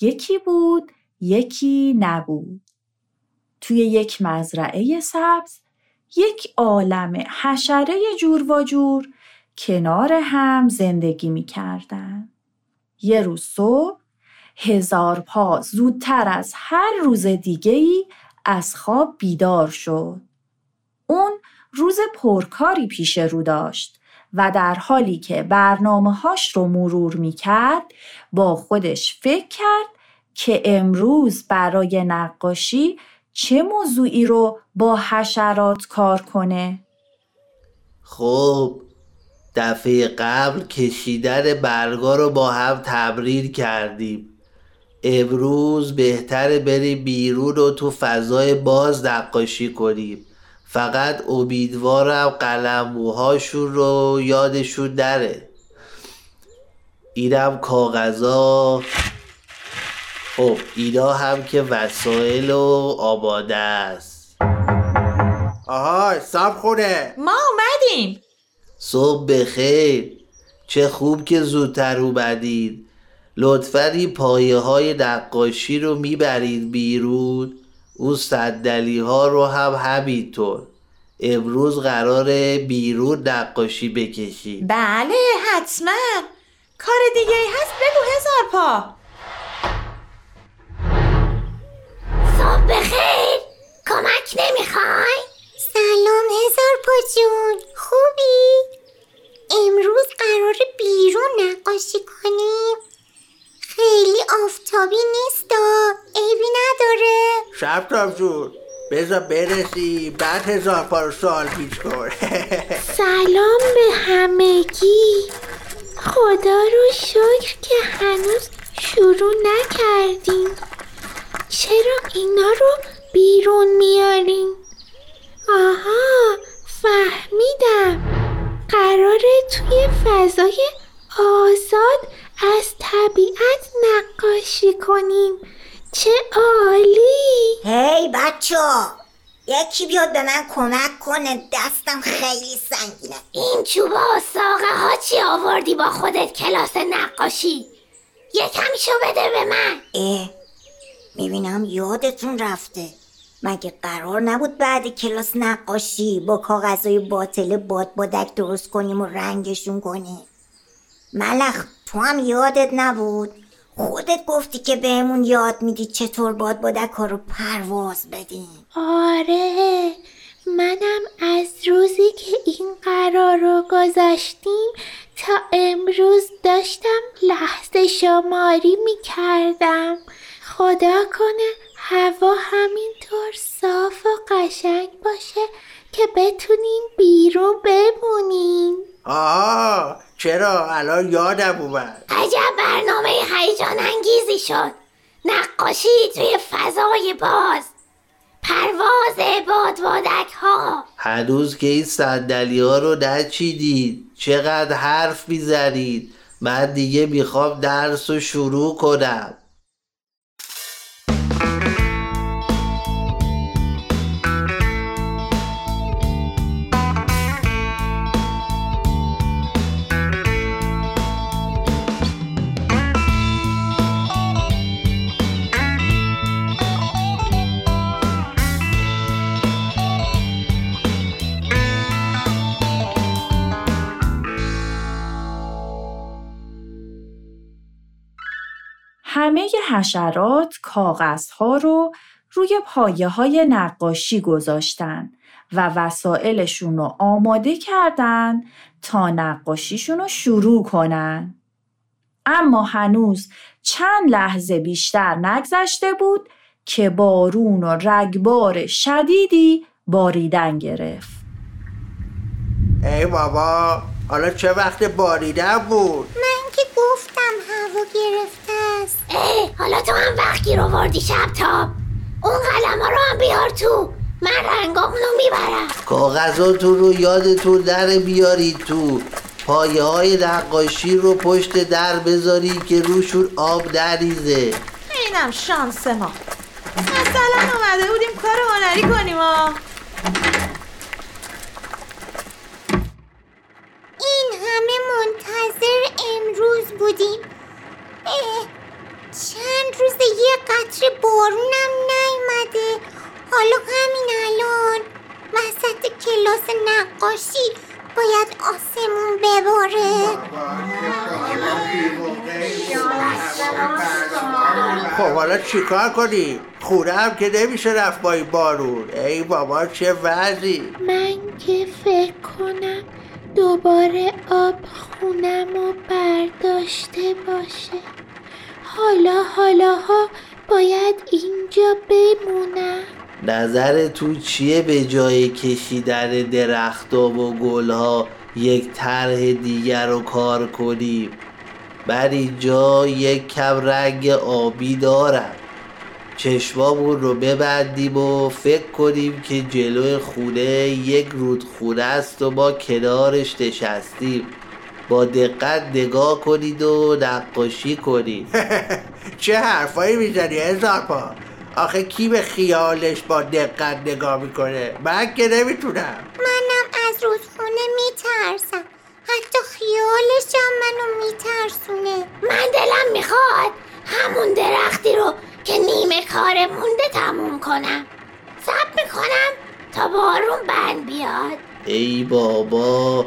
یکی بود یکی نبود توی یک مزرعه سبز یک عالم حشره جور و جور کنار هم زندگی می کردن. یه روز صبح هزار پا زودتر از هر روز دیگه ای از خواب بیدار شد. اون روز پرکاری پیش رو داشت و در حالی که برنامه هاش رو مرور می کرد با خودش فکر کرد که امروز برای نقاشی چه موضوعی رو با حشرات کار کنه؟ خب دفعه قبل کشیدن برگا رو با هم تبریر کردیم امروز بهتره بریم بیرون و تو فضای باز نقاشی کنیم فقط امیدوارم قلموهاشون رو یادشون نره. اینم کاغذا. خب اینا هم که وسایل و آماده است. آهای سب خونه. ما اومدیم. صبح بخیر. چه خوب که زودتر اومدید لطفا این پایه های نقاشی رو می‌برید بیرون. اون صندلی ها رو هم همینطور. امروز قرار بیرون نقاشی بکشید بله حتما. کار دیگه ای هست بگو هزار پا. صبح بخیر. کمک نمی‌خوای؟ سلام هزار پا جون. خوبی؟ امروز قرار بیرون نقاشی کنیم؟ خیلی آفتابی نیست عیبی نداره. شب جون بذار برسی. بعد هزار پا سال پیچ کن. سلام به همگی. خدا رو شکر که هنوز شروع نکردیم. چرا اینا رو بیرون میاریم؟ آها فهمیدم. قراره توی فضای آزاد از طبیعت نقاشی کنیم. چه عالی. هی بچه یکی بیاد به من کمک کنه دستم خیلی سنگینه. این چوبا و ساقه ها چی آوردی با خودت کلاس نقاشی؟ یکمیشو بده به من. اه می‌بینم یادتون رفته. مگه قرار نبود بعد کلاس نقاشی با کاغذهای باطل باد بادک درست کنیم و رنگشون کنیم؟ ملخ تو هم یادت نبود؟ خودت گفتی که بهمون یاد میدی چطور باد بادک ها رو پرواز بدیم. آره منم از روزی که این قرار رو گذاشتیم تا امروز داشتم لحظه شماری می‌کردم. خدا کنه هوا همینطور صاف و قشنگ باشه. که بتونیم بیرون بمونیم. آها چرا؟ الان یادم اومد. عجب برنامه هیجان انگیزی شد. نقاشی توی فضای باز. پرواز بادبادک ها هنوز که این صندلی ها رو نچیدید. چقدر حرف می‌زنید. من دیگه می‌خوام درس رو شروع کنم. همه حشرات کاغذها رو روی پایه های نقاشی گذاشتن و وسایلشون رو آماده کردن تا نقاشیشون رو شروع کنن. اما هنوز چند لحظه بیشتر نگذشته بود که بارون و رگبار شدیدی باریدن گرفت. ای بابا حالا چه وقت باریدن بود من که گفتم هوا گرفته است ای حالا تو هم وقتی رو وردی شب تاب اون قلم رو هم بیار تو. من رنگامونو می‌برم. کاغذاتون رو یادتون در بیارید تو. پایه های نقاشی رو پشت در بذاری که روشون آب نریزه اینم شانس ما. مثلا اومده بودیم کار هنری کنیم ها. خب حالا چیکار کنیم خونه هم که نمیشه رفت با این بارون. ای بابا چه وضعی؟ من که فکر کنم دوباره آب خونم رو برداشته باشه. حالا حالاها باید اینجا بمونم. نظر تو چیه به جای کشیدن درختها و گلها؟ یک طرح دیگر رو کار کنیم. بر اینجا یک کم رنگ آبی دارم. چشمامون رو ببندیم و فکر کنیم که جلوی خونه یک رودخونه است و ما کنارش نشستیم. با دقت نگاه کنید و نقاشی کنید. چه حرفایی می‌زنی هزار پا؟ آخه کی به خیالش با دقت نگاه می‌کنه؟ من که نمی‌تونم. منم از رودخونه میترسم. حتی خیالش هم منو میترسونه. من دلم می‌خواد همون درختی رو که نیمه کار مونده تموم کنم. سب می‌کنم تا بارون بند بیاد. ای بابا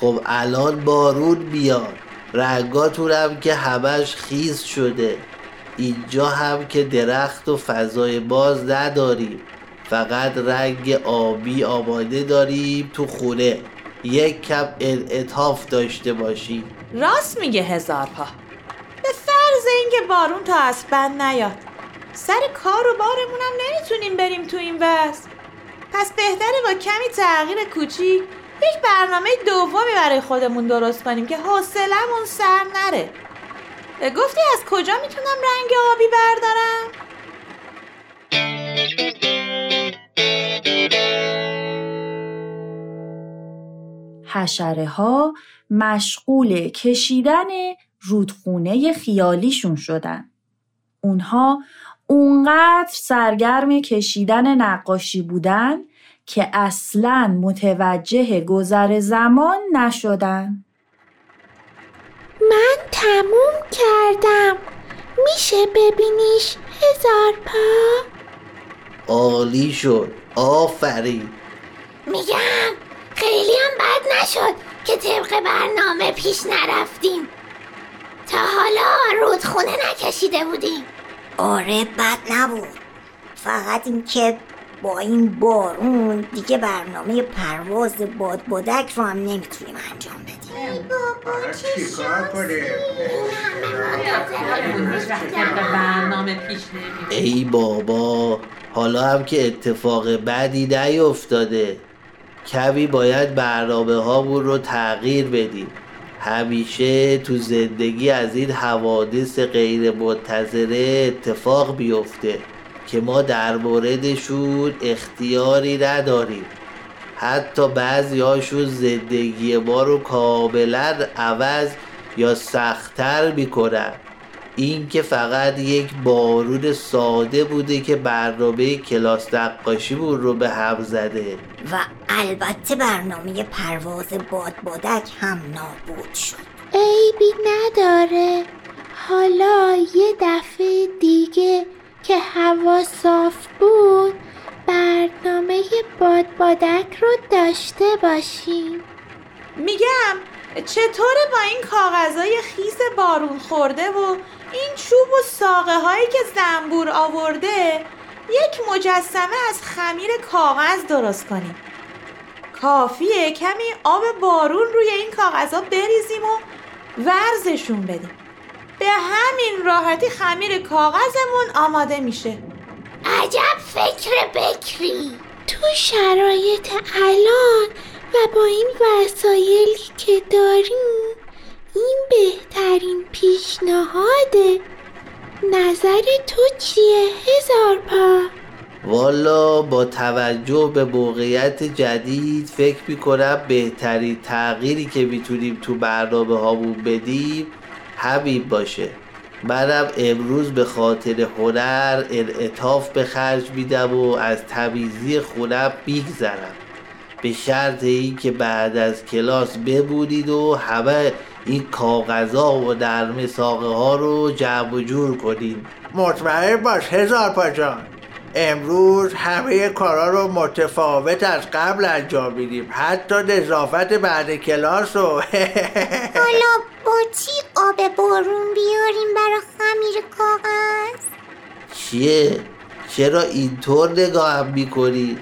خب الان بارون بیاد. رنگاتون هم که همش خیز شده. اینجا هم که درخت و فضای باز نداریم. فقط رنگ آبی آماده داریم تو خونه. یک کم انعطاف داشته باشیم راست میگه هزار پا. به فرض اینکه بارون تا از بند نیاد. سر کار و بارمونم نمی‌تونیم بریم تو این وضع. پس بهتره با کمی تغییر کوچیک یک برنامه دومی برای خودمون درست کنیم که حوصلمون سر نره. گفتی از کجا می‌تونم رنگ آبی بردارم؟ حشره ها مشغول کشیدن رودخونه خیالیشون شدن. اونها اونقدر سرگرم کشیدن نقاشی بودن که اصلا متوجه گذر زمان نشدن. من تموم کردم. میشه ببینیش هزار پا؟ عالی شد. آفرین. میگم. خیلی هم بد نشد که طبق برنامه پیش نرفتیم. تا حالا رودخونه نکشیده بودیم. آره بد نبود. فقط اینکه با این بارون دیگه برنامه پرواز بادبادک رو هم نمی‌تونیم انجام بدیم. ای بابا حالا هم که اتفاق بدی نیفتاده کمی باید برنامه هامون رو تغییر بدیم. همیشه تو زندگی از این حوادث غیر منتظره اتفاق بیفته که ما در موردشون اختیاری نداریم. حتی بعضی هاشون زندگی ما رو کاملا عوض یا سختتر می‌کنن. این که فقط یک بارون ساده بوده که برنامه کلاس نقاشیمون رو به هم زده. و البته برنامه پرواز بادبادک هم نابود شد. عیبی نداره. حالا یه دفعه دیگه که هوا صاف بود برنامه بادبادک رو داشته باشیم. میگم چطوره با این کاغذهای خیس بارون خورده و این چوب و ساقه هایی که زنبور آورده؟ یک مجسمه از خمیر کاغذ درست کنیم. کافیه کمی آب بارون روی این کاغذها بریزیم و ورزشون بدیم. به همین راحتی خمیر کاغذمون آماده میشه. عجب فکر بکری. تو شرایط الان و با این وسایلی که داریم این بهترین پیشنهاده نظر تو چیه هزار پا؟ والا با توجه به موقعیت جدید فکر می‌کنم بهترین تغییری که می‌تونیم تو برنامه هامون بدیم همین باشه منم امروز به خاطر هنر انعطاف به خرج میدم و از تمیزی خونم بیگذرم به شرط این که بعد از کلاس ببودید و همه این کاغذها و نرم ساقه ها رو جمع و جور کنید. مطمئن باش هزار پا جان. امروز همه کارا رو متفاوت از قبل انجام میدیم. حتی نظافت بعد کلاس و حالا با چی آب بارون بیاریم برا خمیر کاغذ؟ چیه؟ چرا اینطور نگاهم می‌کنی؟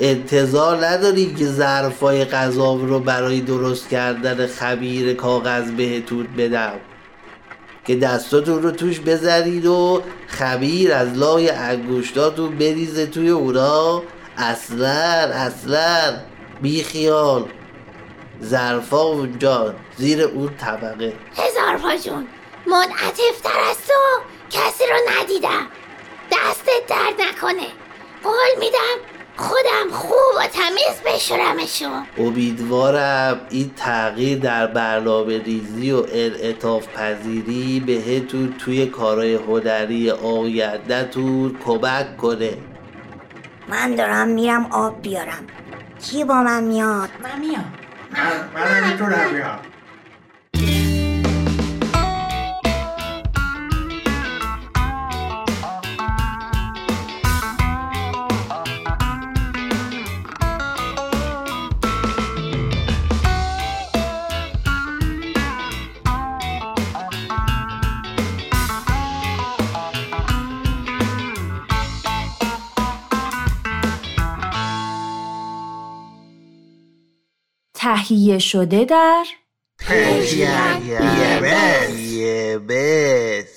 انتظار نداری که ظرفای غذا رو برای درست کردن خمیر کاغذ بهتون بدم. که دستاتون رو توش بذارید و خمیر از لای انگشتاتون بریزه توی اونا. اصلا اصلا بیخیال. ظرفا اونجا زیر اون طبقه. هزار پا جون منعطفتر از تو کسی رو ندیدم. دستت درد نکنه. قول میدم خودم خوب و تمیز بشورمشون. امیدوارم این تغییر در برنامه ریزی و انعطاف پذیری بهتون توی کارهای هنری آیندهتون کمک کنه. من دارم میرم آب بیارم. کی با من میاد؟ من میام. من من نمی‌تونم بیام. تهیه شده در پرژین یه بس.